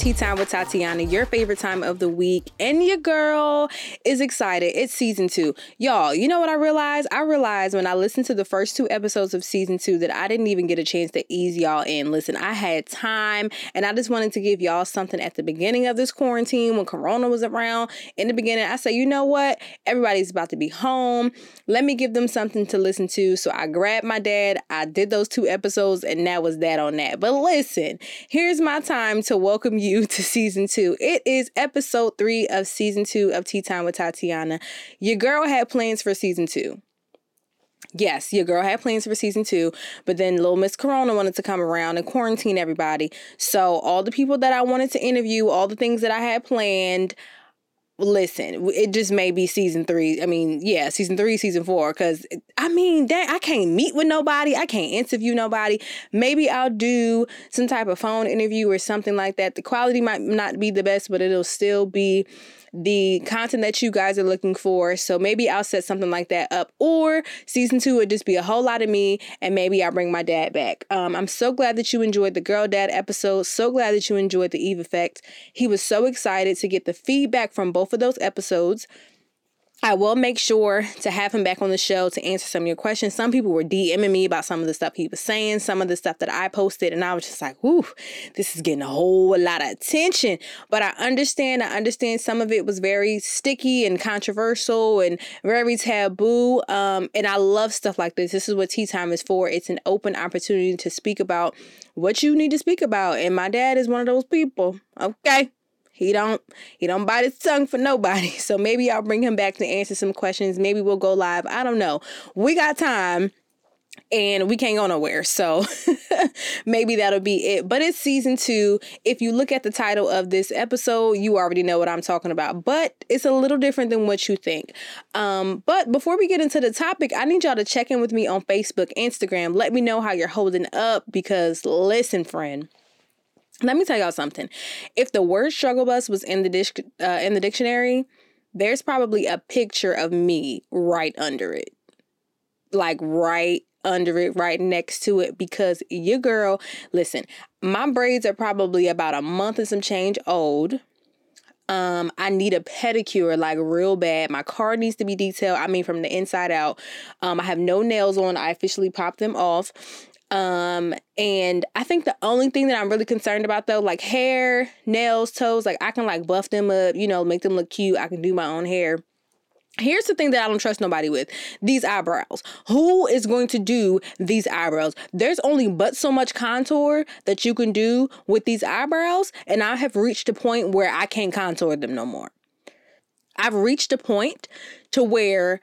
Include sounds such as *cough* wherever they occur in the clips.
Tea Time with Tatiana, your favorite time of the week. And your girl is excited. It's season two. Y'all, you know what I realized? I realized when I listened to the first two episodes of season two that I didn't even get a chance to ease y'all in. Listen, I had time and I just wanted to give y'all something at the beginning of this quarantine when Corona was around. In the beginning, I said, you know what? Everybody's about to be home. Let me give them something to listen to. So I grabbed my dad. I did those two episodes and that was that on that. But listen, here's my time to welcome you *laughs* to season two. It is episode three of season two of Tea Time with Tatiana. Your girl had plans for season two. Yes, your girl had plans for season two, but then little Miss Corona wanted to come around and quarantine everybody. So all the people that I wanted to interview, all the things that I had planned, listen, it just may be season three. I mean, yeah, season three, season four. Because I mean, dang, I can't meet with nobody. I can't interview nobody. Maybe I'll do some type of phone interview or something like that. The quality might not be the best, but it'll still be the content that you guys are looking for. So maybe I'll set something like that up. Or season two would just be a whole lot of me, and maybe I'll bring my dad back. Um, I'm so glad that you enjoyed the girl dad episode. So glad that you enjoyed the Eve effect. He was so excited to get the feedback from both of those episodes. I will make sure to have him back on the show to answer some of your questions. Some people were DMing me about some of the stuff he was saying, some of the stuff that I posted, and I was just like, whoo, this is getting a whole lot of attention. But I understand, I understand some of it was very sticky and controversial and very taboo. Um, and I love stuff like this. This is what tea time is for. It's an open opportunity to speak about what you need to speak about. And my dad is one of those people. Okay. He don't he don't bite his tongue for nobody. *laughs* So maybe I'll bring him back to answer some questions. Maybe we'll go live. I don't know. We got time and we can't go nowhere. So *laughs* maybe that'll be it. But it's season two. If you look at the title of this episode, you already know what I'm talking about. But it's a little different than what you think. Um, but before we get into the topic, I need y'all to check in with me on Facebook, Instagram. Let me know how you're holding up because listen, friend let me tell y'all something. If the word struggle bus was in the dish uh, in the dictionary, there's probably a picture of me right under it. Like right under it, right next to it, because your girl, listen, my braids are probably about a month and some change old. Um, I need a pedicure like real bad. My car needs to be detailed. I mean, from the inside out. Um, I have no nails on. I officially popped them off. Um, and I think the only thing that I'm really concerned about though, like hair, nails, toes, like I can like buff them up, you know, make them look cute. I can do my own hair. Here's the thing that I don't trust nobody with these eyebrows. Who is going to do these eyebrows? There's only but so much contour that you can do with these eyebrows, and I have reached a point where I can't contour them no more. I've reached a point to where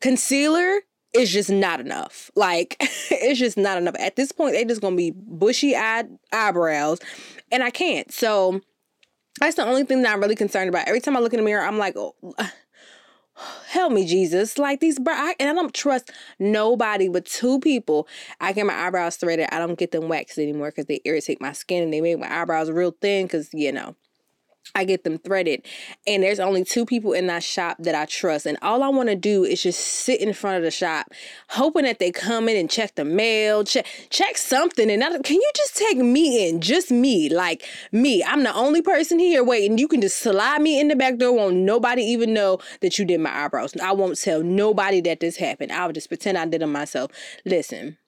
concealer it's just not enough. Like *laughs* it's just not enough. At this point, they just gonna be bushy eyed eyebrows, and I can't. So that's the only thing that I'm really concerned about. Every time I look in the mirror, I'm like, oh, *sighs* help me, Jesus. Like these, bro, I, and I don't trust nobody but two people. I get my eyebrows threaded. I don't get them waxed anymore because they irritate my skin and they make my eyebrows real thin. Because you know, I get them threaded. And there's only two people in that shop that I trust. And all I want to do is just sit in front of the shop, hoping that they come in and check the mail, check check something. And I, can you just take me in? Just me. Like me. I'm the only person here waiting. You can just slide me in the back door. Won't nobody even know that you did my eyebrows. I won't tell nobody that this happened. I'll just pretend I did them myself. Listen.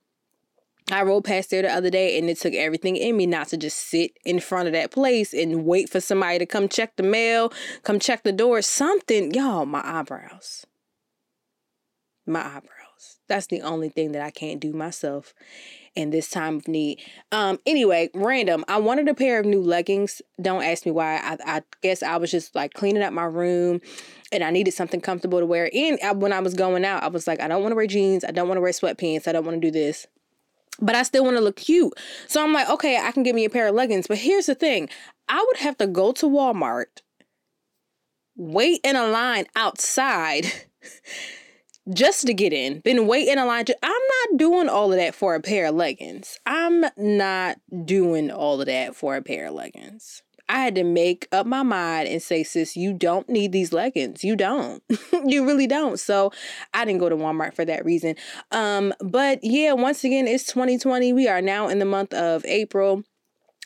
I rode past there the other day and it took everything in me not to just sit in front of that place and wait for somebody to come check the mail, come check the door, something. Y'all, my eyebrows. My eyebrows. That's the only thing that I can't do myself in this time of need. Um, anyway, random. I wanted a pair of new leggings. Don't ask me why. I, I guess I was just like cleaning up my room and I needed something comfortable to wear. And when I was going out, I was like, I don't want to wear jeans. I don't want to wear sweatpants. I don't want to do this but I still want to look cute. So I'm like, okay, I can get me a pair of leggings. But here's the thing I would have to go to Walmart, wait in a line outside *laughs* just to get in, then wait in a line. To, I'm not doing all of that for a pair of leggings. I'm not doing all of that for a pair of leggings. I had to make up my mind and say, sis, you don't need these leggings. You don't. *laughs* you really don't. So I didn't go to Walmart for that reason. Um, but yeah, once again, it's 2020. We are now in the month of April.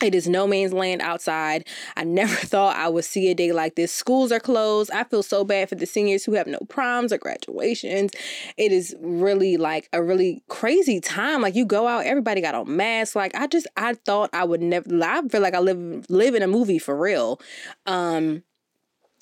It is no man's land outside. I never *laughs* thought I would see a day like this. Schools are closed. I feel so bad for the seniors who have no proms or graduations. It is really like a really crazy time. Like you go out, everybody got on masks. Like I just I thought I would never I feel like I live live in a movie for real. Um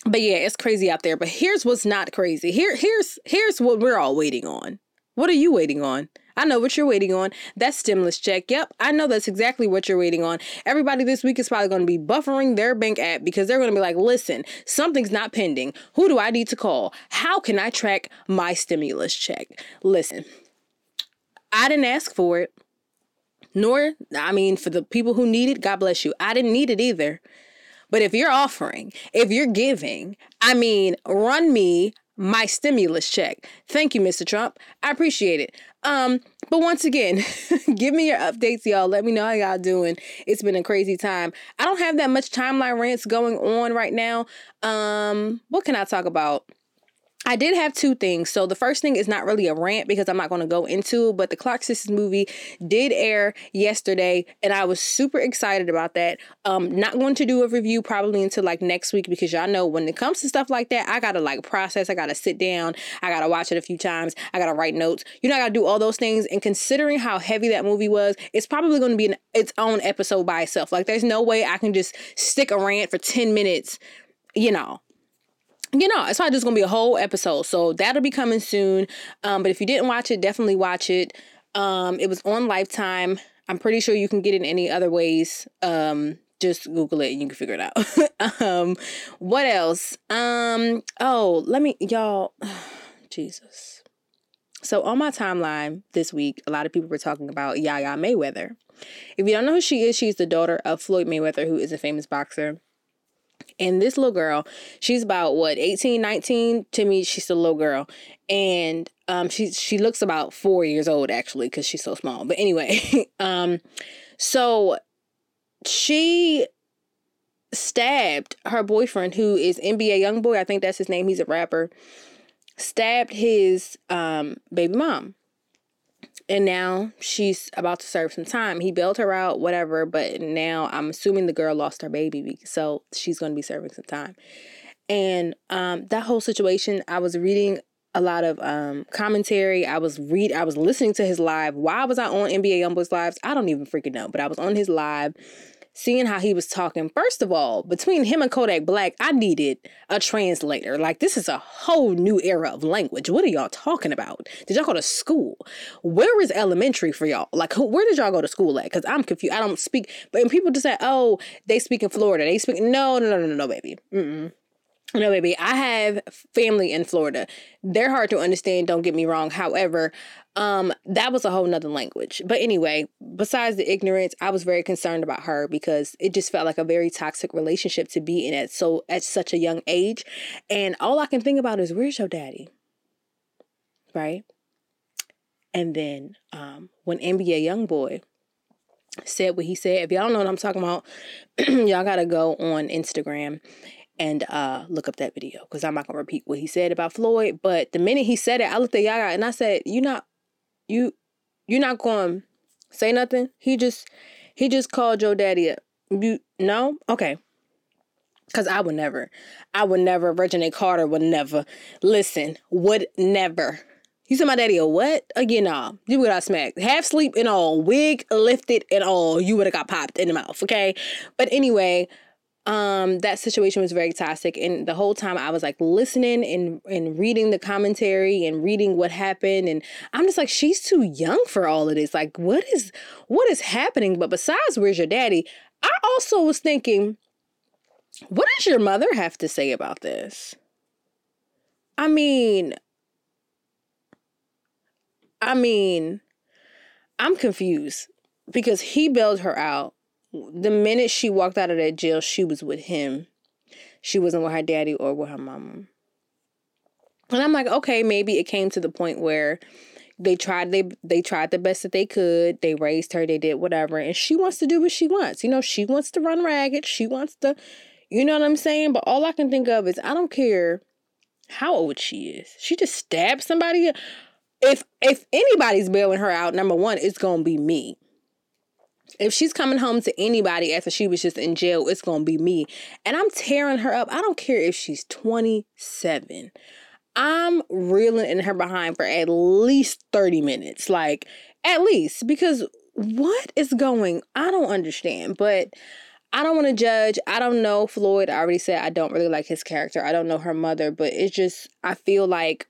but yeah, it's crazy out there. But here's what's not crazy. Here here's here's what we're all waiting on. What are you waiting on? I know what you're waiting on. That stimulus check. Yep, I know that's exactly what you're waiting on. Everybody this week is probably going to be buffering their bank app because they're going to be like, listen, something's not pending. Who do I need to call? How can I track my stimulus check? Listen, I didn't ask for it. Nor, I mean, for the people who need it, God bless you. I didn't need it either. But if you're offering, if you're giving, I mean, run me my stimulus check. Thank you, Mr. Trump. I appreciate it. Um, but once again, *laughs* give me your updates, y'all. Let me know how y'all doing. It's been a crazy time. I don't have that much timeline rants going on right now. Um, what can I talk about? I did have two things. So the first thing is not really a rant because I'm not going to go into, but the Clark Sisters movie did air yesterday, and I was super excited about that. Um, not going to do a review probably until like next week because y'all know when it comes to stuff like that, I gotta like process. I gotta sit down. I gotta watch it a few times. I gotta write notes. You know, I gotta do all those things. And considering how heavy that movie was, it's probably going to be an, its own episode by itself. Like, there's no way I can just stick a rant for ten minutes you know, you know, it's probably just gonna be a whole episode. So that'll be coming soon. Um, but if you didn't watch it, definitely watch it. Um, it was on Lifetime. I'm pretty sure you can get it in any other ways. Um, just Google it and you can figure it out. *laughs* um, what else? Um, oh, let me y'all *sighs* Jesus. So on my timeline this week, a lot of people were talking about Yaya Mayweather. If you don't know who she is, she's the daughter of Floyd Mayweather, who is a famous boxer. And this little girl, she's about what, 18, 19? To me, she's a little girl. And um she she looks about four years old actually, because she's so small. But anyway, *laughs* um, so she stabbed her boyfriend, who is NBA Youngboy. I think that's his name. He's a rapper. Stabbed his um baby mom and now she's about to serve some time. He bailed her out, whatever, but now I'm assuming the girl lost her baby, so she's going to be serving some time. And um, that whole situation, I was reading a lot of um, commentary. I was read, I was listening to his live. Why was I on NBA Youngboy's lives? I don't even freaking know, but I was on his live seeing how he was talking. First of all, between him and Kodak Black, I needed a translator. Like, this is a whole new era of language. What are y'all talking about? Did y'all go to school? Where is elementary for y'all? Like, who, where did y'all go to school at? Because I'm confused. I don't speak. But people just say, oh, they speak in Florida. They speak. No, no, no, no, no, baby. Mm-mm. No, baby, I have family in Florida. They're hard to understand, don't get me wrong. However, um, that was a whole nother language. But anyway, besides the ignorance, I was very concerned about her because it just felt like a very toxic relationship to be in at so at such a young age. And all I can think about is where's your daddy? Right? And then um when NBA Youngboy said what he said, if y'all don't know what I'm talking about, *clears throat* y'all gotta go on Instagram and uh, look up that video because I'm not gonna repeat what he said about Floyd. But the minute he said it, I looked at Yaya and I said, "You not, you, you're not to say nothing." He just, he just called your daddy up. You no, okay. Cause I would never, I would never. Regina Carter would never listen. Would never. You said my daddy a what? Again, nah. You would have smacked. Half sleep and all, wig lifted and all. You would have got popped in the mouth. Okay. But anyway, um that situation was very toxic. And the whole time i was like listening and and reading the commentary and reading what happened. And i'm just like she's too young for all of this. Like what is what is happening? But besides where's your daddy? I also was thinking what does your mother have to say about this? I mean i mean i'm confused because he bailed her out the minute she walked out of that jail, she was with him. She wasn't with her daddy or with her mama. And I'm like, okay, maybe it came to the point where they tried they they tried the best that they could. They raised her, they did whatever, and she wants to do what she wants. You know, she wants to run ragged. She wants to, you know what I'm saying. But all I can think of is I don't care how old she is. She just stabbed somebody. If if anybody's bailing her out, number one, it's gonna be me. If she's coming home to anybody after she was just in jail, it's gonna be me. And I'm tearing her up. I don't care if she's 27. I'm reeling in her behind for at least 30 minutes. Like, at least, because what is going I don't understand. But I don't want to judge. I don't know Floyd. I already said I don't really like his character. I don't know her mother, but it's just I feel like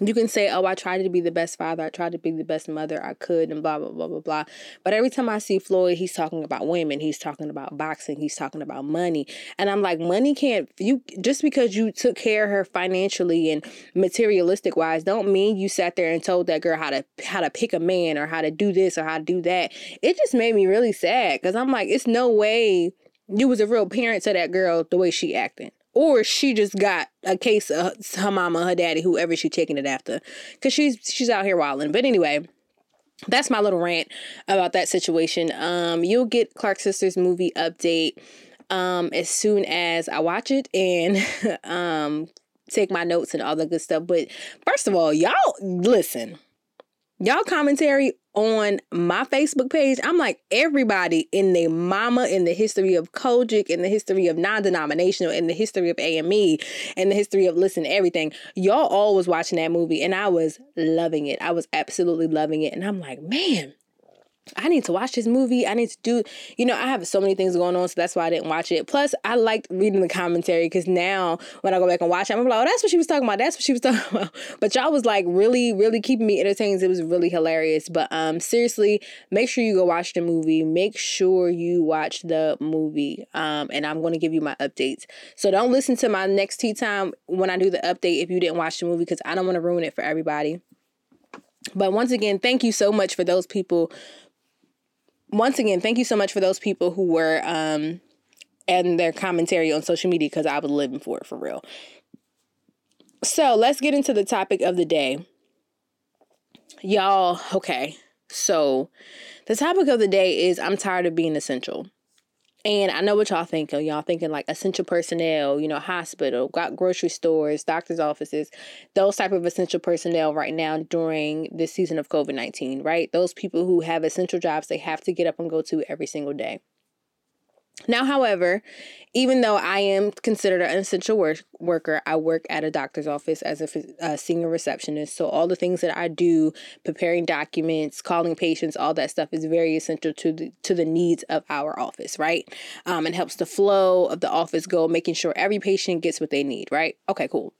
you can say, oh, I tried to be the best father, I tried to be the best mother I could, and blah, blah, blah, blah, blah. But every time I see Floyd, he's talking about women, he's talking about boxing, he's talking about money. And I'm like, money can't, you just because you took care of her financially and materialistic wise, don't mean you sat there and told that girl how to how to pick a man or how to do this or how to do that. It just made me really sad because I'm like, it's no way you was a real parent to that girl the way she acting or she just got a case of her mama, her daddy, whoever she's taking it after, because she's she's out here wilding. But anyway, that's my little rant about that situation. Um, you'll get Clark Sisters movie update um as soon as I watch it and *laughs* um take my notes and all the good stuff. But first of all, y'all listen y'all commentary on my Facebook page, I'm like everybody in the mama in the history of COGIC, in the history of non-denominational, in the history of AME, in the history of listen everything. Y'all all was watching that movie and I was loving it. I was absolutely loving it. And I'm like, man, I need to watch this movie. I need to do, you know, I have so many things going on, so that's why I didn't watch it. Plus, I liked reading the commentary because now when I go back and watch it, I'm like, oh, that's what she was talking about. That's what she was *laughs* talking about. But y'all was like really, really keeping me entertained. It was really hilarious. But um, seriously, make sure you go watch the movie. Make sure you watch the movie. Um, and I'm going to give you my updates. So don't listen to my next tea time when I do the update if you didn't watch the movie because I don't want to ruin it for everybody. But once again, thank you so much for those people once again, thank you so much for those people who were um and their commentary on social media because I was living for it for real. So let's get into the topic of the day. Y'all, okay. So the topic of the day is I'm tired of being essential. And I know what y'all thinking. Y'all thinking like essential personnel, you know, hospital, got grocery stores, doctors' offices, those type of essential personnel right now during this season of COVID 19, right? Those people who have essential jobs they have to get up and go to every single day. Now, however, even though I am considered an essential work- worker, I work at a doctor's office as a, senior receptionist. So, all the things that I do, preparing documents, calling patients, all that stuff is very essential to the, to the needs of our office, right? Um, and helps the flow of the office go, making sure every patient gets what they need, right? Okay, cool.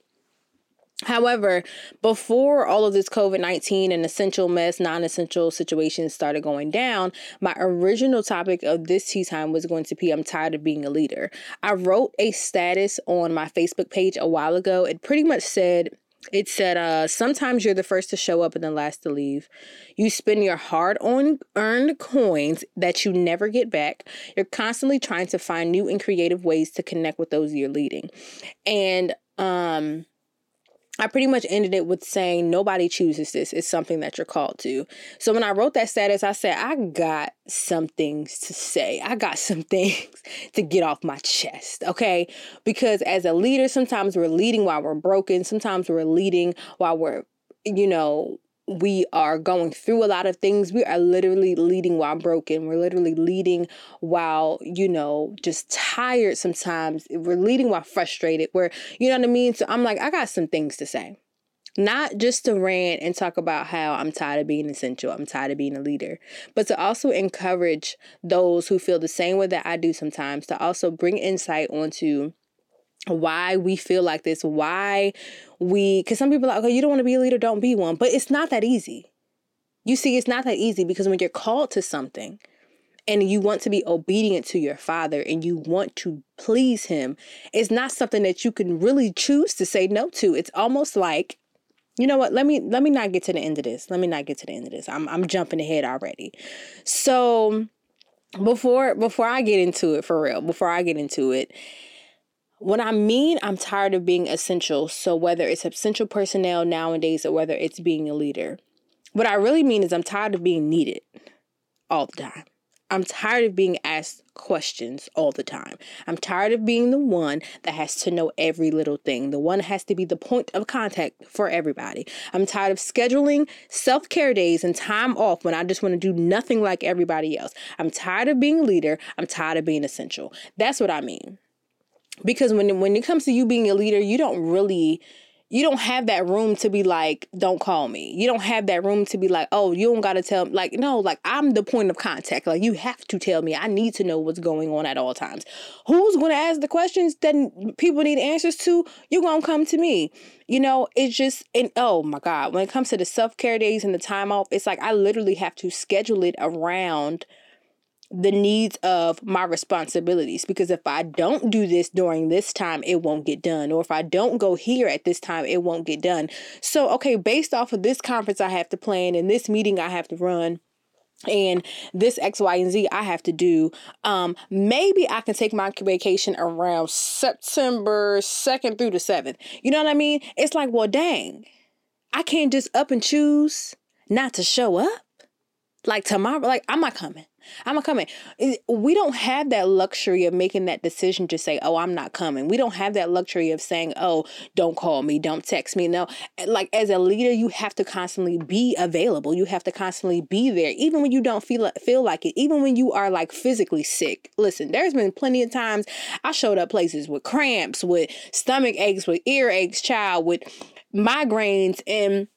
However, before all of this COVID 19 and essential mess, non essential situations started going down, my original topic of this tea time was going to be I'm tired of being a leader. I wrote a status on my Facebook page a while ago. It pretty much said, it said, uh, sometimes you're the first to show up and the last to leave. You spend your hard earned coins that you never get back. You're constantly trying to find new and creative ways to connect with those you're leading. And, um, I pretty much ended it with saying nobody chooses this. It's something that you're called to. So when I wrote that status, I said, I got some things to say. I got some *laughs* things to get off my chest. Okay. Because as a leader, sometimes we're leading while we're broken. Sometimes we're leading while we're, you know, we are going through a lot of things. We are literally leading while broken. We're literally leading while, you know, just tired sometimes. We're leading while frustrated. We're, you know what I mean? So I'm like, I got some things to say. Not just to rant and talk about how I'm tired of being essential, I'm tired of being a leader, but to also encourage those who feel the same way that I do sometimes, to also bring insight onto why we feel like this, why we, because some people are like, okay, you don't want to be a leader, don't be one. But it's not that easy. You see, it's not that easy because when you're called to something and you want to be obedient to your father and you want to please him, it's not something that you can really choose to say no to. It's almost like, you know what, let me let me not get to the end of this. Let me not get to the end of this. I'm I'm jumping ahead already. So before before I get into it for real, before I get into it, When I mean I'm tired of being essential, so whether it's essential personnel nowadays or whether it's being a leader, what I really mean is I'm tired of being needed all the time. I'm tired of being asked questions all the time. I'm tired of being the one that has to know every little thing, the one has to be the point of contact for everybody. I'm tired of scheduling self care days and time off when I just want to do nothing like everybody else. I'm tired of being a leader. I'm tired of being essential. That's what I mean because when when it comes to you being a leader, you don't really you don't have that room to be like, don't call me. You don't have that room to be like, oh, you don't got to tell. Like, no, like I'm the point of contact. Like, you have to tell me. I need to know what's going on at all times. Who's to ask the questions that people need answers to? You're to come to me. You know, it's just, and oh my God, when it comes to the self care days and the time off, it's like I literally have to schedule it around the needs of my responsibilities because if I don't do this during this time, it won't get done. Or if I don't go here at this time, it won't get done. So, okay, based off of this conference I have to plan and this meeting I have to run, and this X, Y, and Z I have to do. Um, maybe I can take my vacation around September 2nd through the 7th. You know what I mean? It's like, well, dang, I can't just up and choose not to show up. Like tomorrow, like I'm not coming. I'm not coming. We don't have that luxury of making that decision to say, oh, I'm not coming. We don't have that luxury of saying, oh, don't call me, don't text me. No, eh, like as a leader, you have to constantly be available. You have to constantly be there, even when you don't feel feel like it, even when you are like physically sick. Listen, there's been plenty of times I showed up places with cramps, with stomach aches, with ear aches, child, with migraines, and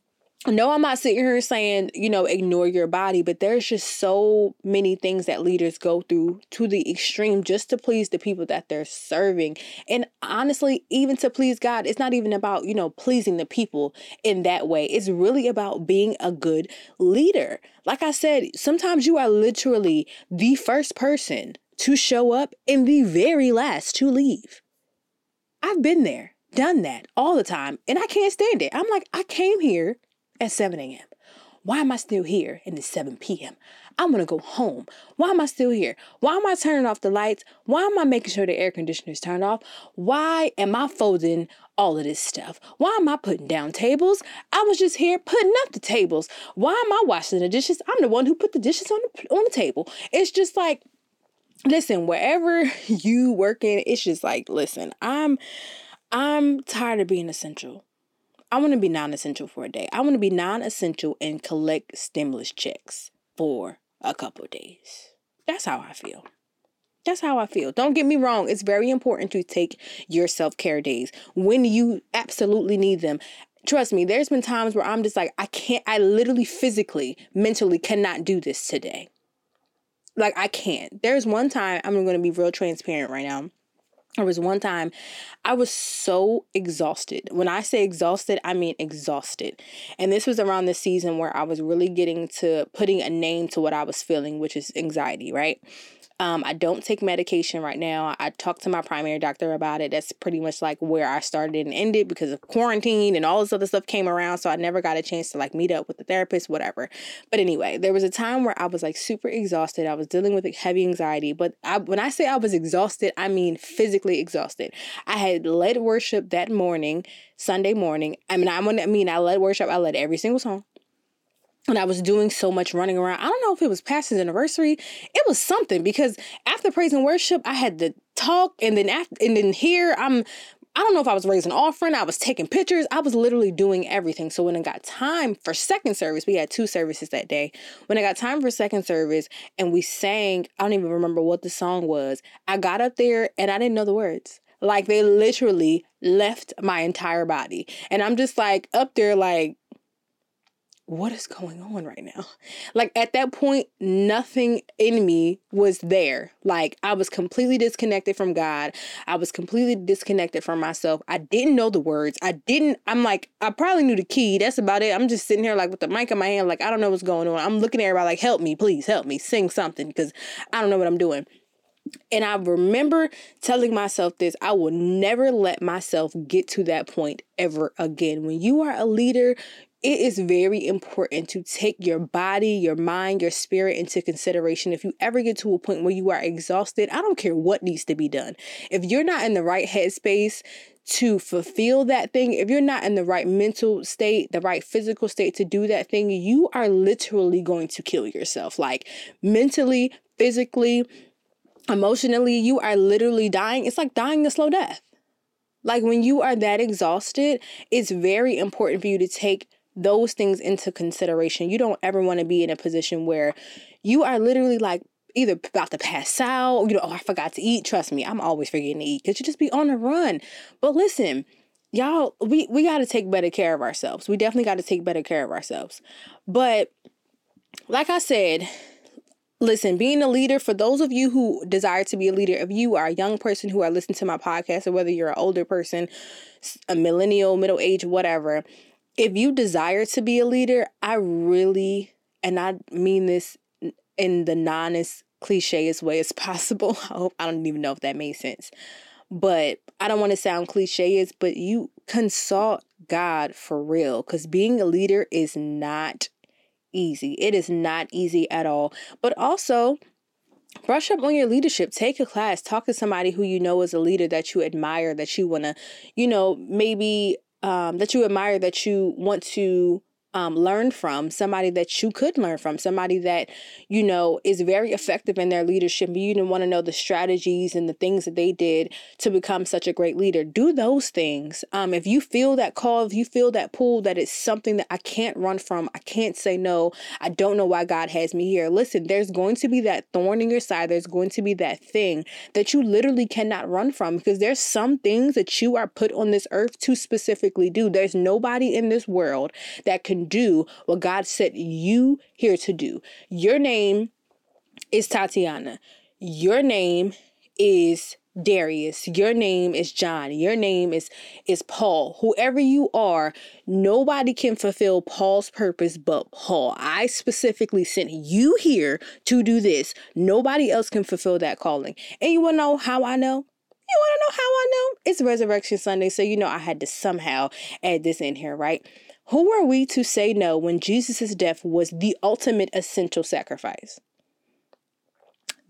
no, I'm not sitting here saying, you know, ignore your body, but there's just so many things that leaders go through to the extreme just to please the people that they're serving. And honestly, even to please God, it's not even about, you know, pleasing the people in that way. It's really about being a good leader. Like I said, sometimes you are literally the first person to show up and the very last to leave. I've been there, done that all the time, and I can't stand it. I'm like, I came here at 7 a.m. Why am I still here and it's 7 p.m.? I'm gonna go home. Why am I still here? Why am I turning off the lights? Why am I making sure the air conditioner is turned off? Why am I folding all of this stuff? Why am I putting down tables? I was just here putting up the tables. Why am I washing the dishes? I'm the one who put the dishes on the on the table. It's just like, listen, wherever *laughs* you work in, it's just like, listen, I'm I'm tired of being essential. I want to be non essential for a day. I want to be non essential and collect stimulus checks for a couple days. That's how I feel. That's how I feel. Don't get me wrong. It's very important to take your self care days when you absolutely need them. Trust me, there's been times where I'm just like, I can't, I literally physically, mentally cannot do this today. Like, I can't. There's one time, I'm going to be real transparent right now. There was one time I was so exhausted. When I say exhausted, I mean exhausted. And this was around the season where I was really getting to putting a name to what I was feeling, which is anxiety, right? Um, I don't take medication right now. I talked to my primary doctor about it. That's pretty much like where I started and ended because of quarantine and all this other stuff came around. So I never got a chance to like meet up with the therapist, whatever. But anyway, there was a time where I was like super exhausted. I was dealing with heavy anxiety. But I, when I say I was exhausted, I mean physically exhausted. I had led worship that morning, Sunday morning. I mean, I mean, I led worship. I led every single song and I was doing so much running around. I don't know if it was Pastor's anniversary. It was something because after praise and worship, I had to talk, and then after, and then here I'm. I don't know if I was raising offering. I was taking pictures. I was literally doing everything. So when I got time for second service, we had two services that day. When I got time for second service and we sang, I don't even remember what the song was. I got up there and I didn't know the words. Like they literally left my entire body. And I'm just like up there like what is going on right now? Like at that point, nothing in me was there. Like I was completely disconnected from God. I was completely disconnected from myself. I didn't know the words. I didn't, I'm like, I probably knew the key. That's about it. I'm just sitting here like with the mic in my hand, like, I don't know what's going on. I'm looking at everybody like, help me, please help me, sing something because I don't know what I'm doing. And I remember telling myself this I will never let myself get to that point ever again. When you are a leader, it is very important to take your body, your mind, your spirit into consideration. If you ever get to a point where you are exhausted, I don't care what needs to be done. If you're not in the right headspace to fulfill that thing, if you're not in the right mental state, the right physical state to do that thing, you are literally going to kill yourself. Like mentally, physically, emotionally, you are literally dying. It's like dying a slow death. Like when you are that exhausted, it's very important for you to take those things into consideration. You don't ever want to be in a position where you are literally like either about to pass out, you know, oh, I forgot to eat. Trust me, I'm always forgetting to eat because you just be on the run. But listen, y'all, we, we got to take better care of ourselves. We definitely got to take better care of ourselves. But like I said, listen, being a leader, for those of you who desire to be a leader, if you are a young person who are listening to my podcast, or whether you're an older person, a millennial, middle age, whatever, if you desire to be a leader, I really, and I mean this in the non-est clicheist way as *laughs* possible. I hope I don't even know if that made sense. But I don't want to sound clicheist, but you consult God for real because being a leader is not easy. It is not easy at all. But also, brush up on your leadership take a class talk to somebody who you know is a leader that you admire that you want to you know maybe um, that you admire that you want to um, learn from, somebody that you could learn from, somebody that, you know, is very effective in their leadership. You didn't want to know the strategies and the things that they did to become such a great leader. Do those things. Um, if you feel that call, if you feel that pull, that it's something that I can't run from, I can't say no, I don't know why God has me here. Listen, there's going to be that thorn in your side. There's going to be that thing that you literally cannot run from because there's some things that you are put on this earth to specifically do. There's nobody in this world that can do what God set you here to do. Your name is Tatiana. Your name is Darius. Your name is John. Your name is is Paul. Whoever you are, nobody can fulfill Paul's purpose but Paul. I specifically sent you here to do this. Nobody else can fulfill that calling. And you want to know how I know? You want to know how I know? It's Resurrection Sunday, so you know I had to somehow add this in here, right? Who are we to say no when Jesus' death was the ultimate essential sacrifice?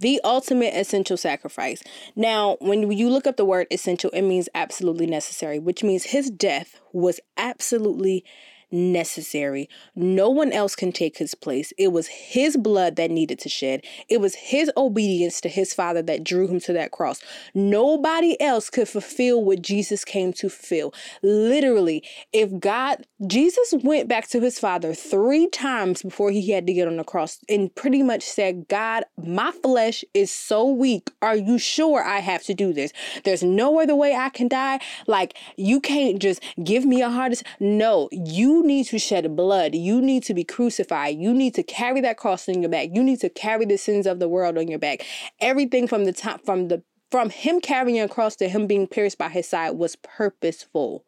The ultimate essential sacrifice. Now, when you look up the word essential, it means absolutely necessary, which means his death was absolutely necessary. No one else can take his place. It was his blood that needed to shed. It was his obedience to his father that drew him to that cross. Nobody else could fulfill what Jesus came to fulfill. Literally, if God, Jesus went back to his father three times before he had to get on the cross and pretty much said, God, my flesh is so weak. Are you sure I have to do this? There's no other way I can die. Like, you can't just give me a heart. No, you need to shed blood. You need to be crucified. You need to carry that cross on your back. You need to carry the sins of the world on your back. Everything from the top, from the from him carrying a cross to him being pierced by his side was purposeful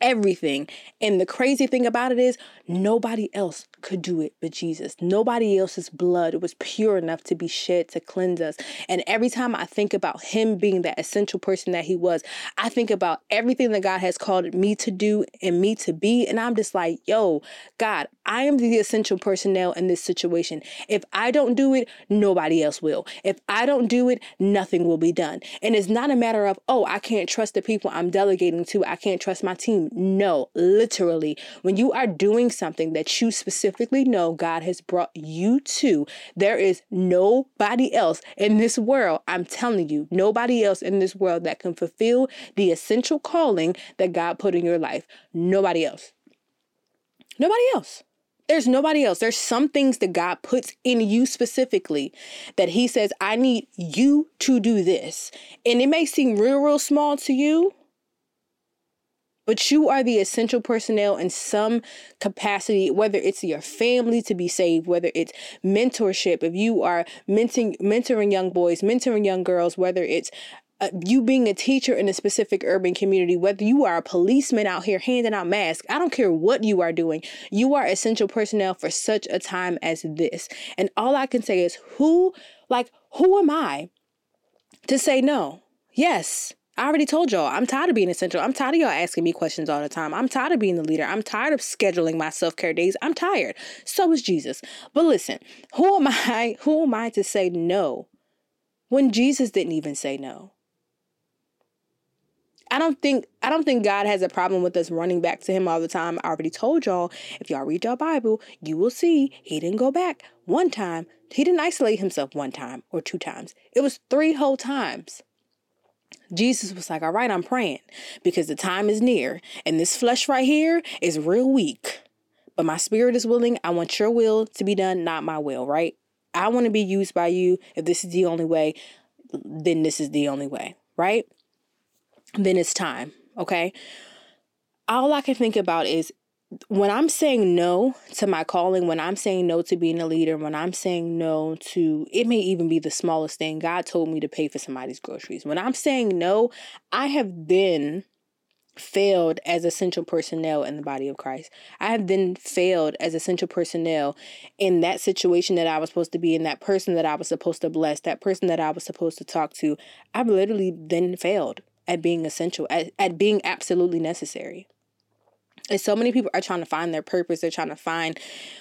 everything. And the crazy thing about it is, nobody else could do it but Jesus. Nobody else's blood was pure enough to be shed to cleanse us. And every time I think about him being that essential person that he was, I think about everything that God has called me to do and me to be. And I'm just like, yo, God, I am the essential personnel in this situation. If I don't do it, nobody else will. If I don't do it, nothing will be done. And it's not a matter of, oh, I can't trust the people I'm delegating to. I can't trust my team. No, literally, when you are doing something that you specifically know God has brought you to, there is nobody else in this world, I'm telling you, nobody else in this world that can fulfill the essential calling that God put in your life. Nobody else. Nobody else. There's nobody else. There's some things that God puts in you specifically that He says, I need you to do this. And it may seem real, real small to you, but you are the essential personnel in some capacity, whether it's your family to be saved, whether it's mentorship, if you are mentoring, mentoring young boys, mentoring young girls, whether it's uh, you being a teacher in a specific urban community, whether you are a policeman out here handing out masks, I don't care what you are doing, you are essential personnel for such a time as this. And all I can say is, who, like, who am I to say no? Yes, I already told y'all, I'm tired of being essential. I'm tired of y'all asking me questions all the time. I'm tired of being the leader. I'm tired of scheduling my self care days. I'm tired. So is Jesus. But listen, who am *laughs* I? Who am I to say no when Jesus didn't even say no? I don't think I don't think God has a problem with us running back to him all the time. I already told y'all, if y'all read your Bible, you will see he didn't go back one time. He didn't isolate himself one time or two times. It was three whole times. Jesus was like, All right, I'm praying because the time is near, and this flesh right here is real weak. But my spirit is willing. I want your will to be done, not my will, right? I want to be used by you. If this is the only way, then this is the only way, right? Then it's time, okay? All I can think about is when I'm saying no to my calling, when I'm saying no to being a leader, when I'm saying no to it may even be the smallest thing. God told me to pay for somebody's groceries. When I'm saying no, I have then failed as essential personnel in the body of Christ. I have then failed as essential personnel in that situation that I was supposed to be in, that person that I was supposed to bless, that person that I was supposed to talk to. I've literally then failed at being essential, at, at being absolutely necessary. And so many people are trying to find their purpose. They're trying to find,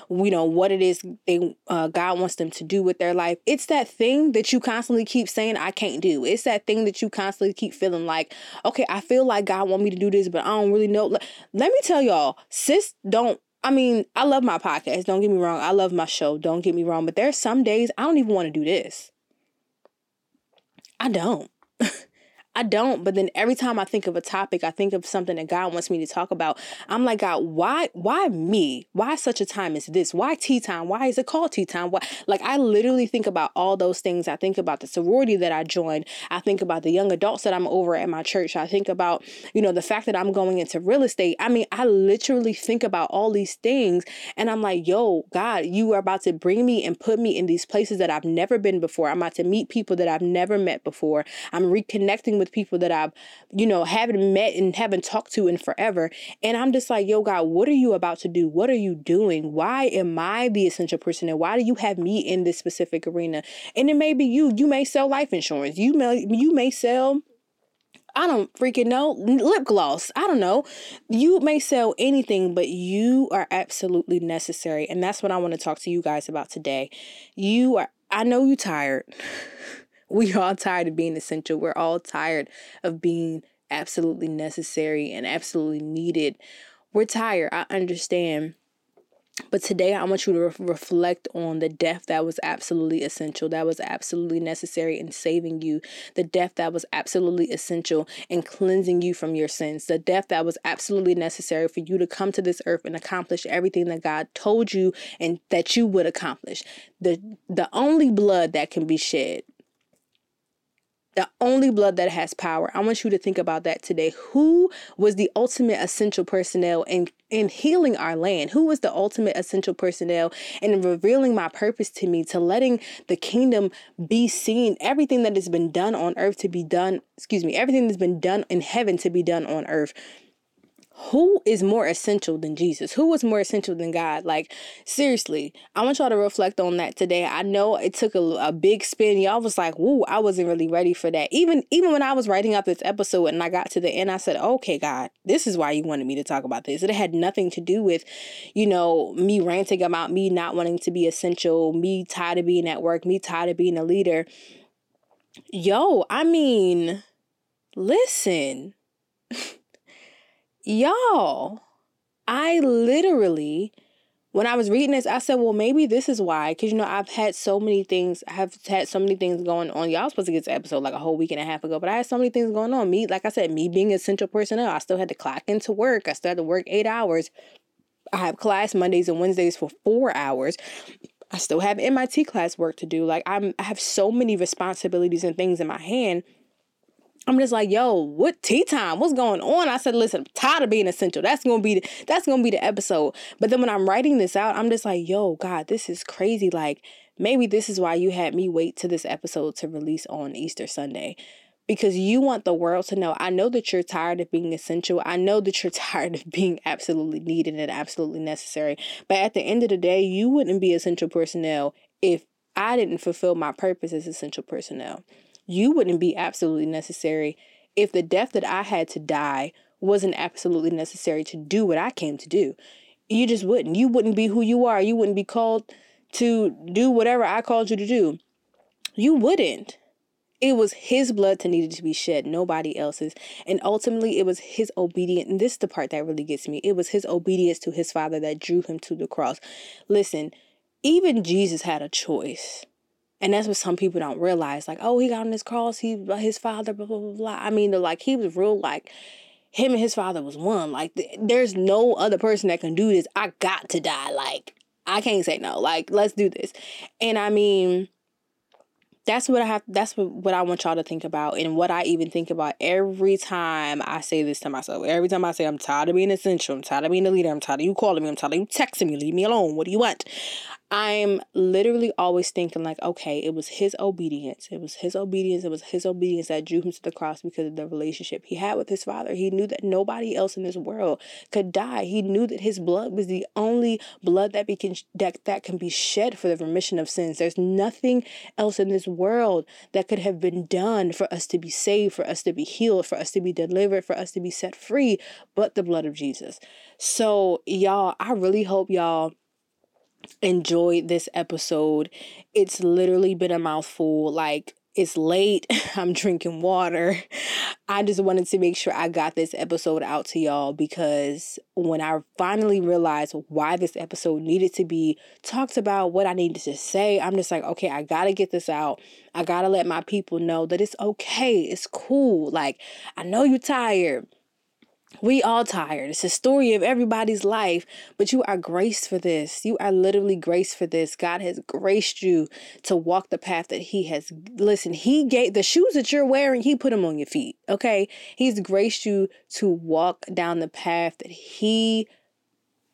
you know, what it is they uh, God wants them to do with their life. It's that thing that you constantly keep saying I can't do. It's that thing that you constantly keep feeling like, okay, I feel like God want me to do this, but I don't really know. Let me tell y'all, sis, don't. I mean, I love my podcast. Don't get me wrong. I love my show. Don't get me wrong. But there's some days I don't even want to do this. I don't. *laughs* I don't, but then every time I think of a topic, I think of something that God wants me to talk about. I'm like, God, why why me? Why such a time as this? Why tea time? Why is it called tea time? Why like I literally think about all those things. I think about the sorority that I joined. I think about the young adults that I'm over at my church. I think about, you know, the fact that I'm going into real estate. I mean, I literally think about all these things and I'm like, yo, God, you are about to bring me and put me in these places that I've never been before. I'm about to meet people that I've never met before. I'm reconnecting with with people that I've, you know, haven't met and haven't talked to in forever. And I'm just like, yo, God, what are you about to do? What are you doing? Why am I the essential person? And why do you have me in this specific arena? And it may be you. You may sell life insurance. You may you may sell I don't freaking know. Lip gloss. I don't know. You may sell anything, but you are absolutely necessary. And that's what I want to talk to you guys about today. You are, I know you're tired. *laughs* We are all tired of being essential. We're all tired of being absolutely necessary and absolutely needed. We're tired. I understand. But today, I want you to re- reflect on the death that was absolutely essential, that was absolutely necessary in saving you, the death that was absolutely essential in cleansing you from your sins, the death that was absolutely necessary for you to come to this earth and accomplish everything that God told you and that you would accomplish. The, the only blood that can be shed the only blood that has power. I want you to think about that today. Who was the ultimate essential personnel in, in healing our land? Who was the ultimate essential personnel in revealing my purpose to me, to letting the kingdom be seen, everything that has been done on earth to be done, excuse me, everything that's been done in heaven to be done on earth who is more essential than Jesus? Who was more essential than God? Like, seriously, I want y'all to reflect on that today. I know it took a, a big spin. Y'all was like, woo, I wasn't really ready for that. Even even when I was writing up this episode and I got to the end, I said, okay, God, this is why you wanted me to talk about this. It had nothing to do with, you know, me ranting about me not wanting to be essential, me tired of being at work, me tired of being a leader. Yo, I mean, listen. *laughs* y'all, I literally, when I was reading this, I said, well, maybe this is why. Because, you know, I've had so many things, I have had so many things going on. Y'all supposed to get this episode like a whole week and a half ago, but I had so many things going on. Me, like I said, me being essential personnel, I still had to clock into work. I still had to work eight hours. I have class Mondays and Wednesdays for four hours. I still have MIT class work to do. Like I'm I have so many responsibilities and things in my hand I'm just like, yo, what tea time? What's going on? I said, listen, I'm tired of being essential. That's gonna be the, that's gonna be the episode. But then when I'm writing this out, I'm just like, yo, God, this is crazy. Like, maybe this is why you had me wait to this episode to release on Easter Sunday. Because you want the world to know. I know that you're tired of being essential. I know that you're *laughs* tired of being absolutely needed and absolutely necessary. But at the end of the day, you wouldn't be essential personnel if I didn't fulfill my purpose as essential personnel you wouldn't be absolutely necessary if the death that I had to die wasn't absolutely necessary to do what I came to do, you just wouldn't. You wouldn't be who you are. You wouldn't be called to do whatever I called you to do. You wouldn't. It was his blood that needed to be shed, nobody else's. And ultimately, it was his obedience. And this is the part that really gets me. It was his obedience to his father that drew him to the cross. Listen, even Jesus had a choice. And that's what some people don't realize. Like, oh, he got on his cross, he uh, his father, blah, blah, blah, blah. I mean, like, he was real, like, him and his father was one. Like, there's no other person that can do this. I got to die. Like, I can't say no. Like, let's do this. And I mean, that's what I have that's what, what I want y'all to think about and what I even think about every time I say this to myself. Every time I say I'm tired of being essential, I'm tired of being a leader, I'm tired of you calling me, I'm tired of you texting me, leave me alone. What do you want? I'm literally always thinking like, okay, it was his obedience. It was his obedience. It was his obedience that drew him to the cross because of the relationship he had with his father. He knew that nobody else in this world could die. He knew that his blood was the only blood that can that, that can be shed for the remission of sins. There's nothing else in this world that could have been done for us to be saved, for us to be healed, for us to be delivered, for us to be set free, but the blood of Jesus. So, y'all, I really hope y'all enjoyed this episode. It's literally been a mouthful. Like, it's late. *laughs* I'm drinking water. I just wanted to make sure I got this episode out to y'all because when I finally realized why this episode needed to be talked about, what I needed to say, I'm just like, okay, I got to get this out. I got to let my people know that it's okay. It's cool. Like, I know you're tired. We all tired. It's a story of everybody's life, but you are graced for this. You are literally graced for this. God has graced you to walk the path that He has. Listen, He gave the shoes that you're wearing, He put them on your feet. Okay. He's graced you to walk down the path that He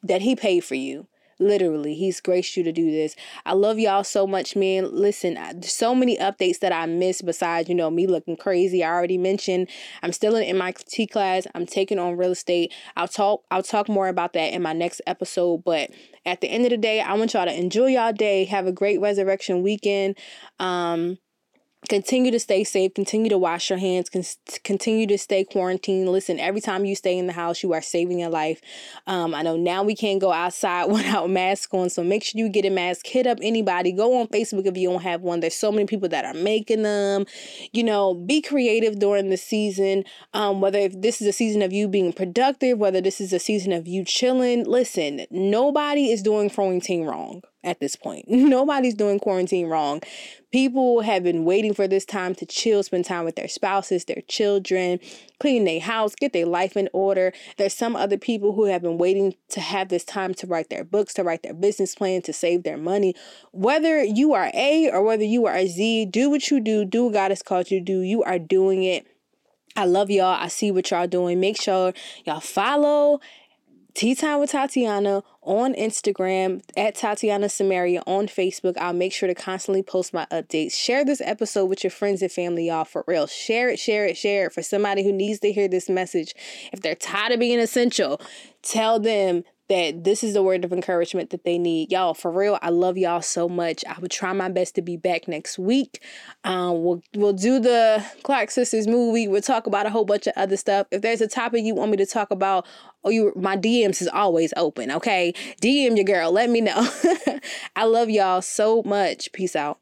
that He paid for you. Literally, he's graced you to do this. I love y'all so much, man. Listen, so many updates that I missed besides, you know, me looking crazy. I already mentioned I'm still in MIT class. I'm taking on real estate. I'll talk I'll talk more about that in my next episode, but at the end of the day, I want y'all to enjoy y'all day. Have a great resurrection weekend. Um continue to stay safe continue to wash your hands con- continue to stay quarantined. Listen every time you stay in the house you are saving your life. Um, i know now we can't go outside *laughs* without mask on so make sure you get a mask. Hit up anybody. Go on facebook if you don't have one. There's so many people that are making them. You know be creative during the season. Um, whether if this is a season of you being productive whether this is a season of you chilling listen nobody is doing quarantine wrong at this point. *laughs* Nobody's doing quarantine wrong. People have been waiting for this time to chill, spend time with their spouses, their children, clean their house, get their life in order. There's some other people who have been waiting to have this time to write their books, to write their business plan, to save their money. Whether you are A or whether you are a Z, do what you do, do what God has called you to do. You are doing it. I love y'all. I see what y'all doing. Make sure y'all follow Tea Time with Tatiana on Instagram at Tatiana Samaria on Facebook. I'll make sure to constantly post my updates. Share this episode with your friends and family, y'all, for real. Share it, share it, share it for somebody who needs to hear this message. If they're tired of being essential, tell them that this is the word of encouragement that they need. Y'all, for real, I love y'all so much. I will try my best to be back next week. Um, we'll we'll do the Clark Sisters movie. We'll talk about a whole bunch of other stuff. If there's a topic you want me to talk about, oh you my DMs is always open, okay? DM your girl. Let me know. *laughs* I love y'all so much. Peace out.